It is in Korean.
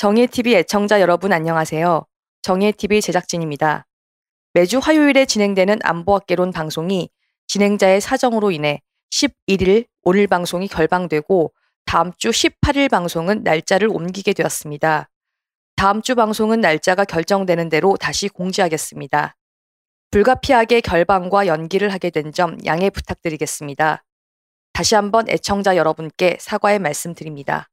정예TV 애청자 여러분 안녕하세요. 정예TV 제작진입니다. 매주 화요일에 진행되는 안보학개론 방송이 진행자의 사정으로 인해 11일 오늘 방송이 결방되고 다음 주 18일 방송은 날짜를 옮기게 되었습니다. 다음 주 방송은 날짜가 결정되는 대로 다시 공지하겠습니다. 불가피하게 결방과 연기를 하게 된 점 양해 부탁드리겠습니다. 다시 한번 애청자 여러분께 사과의 말씀드립니다.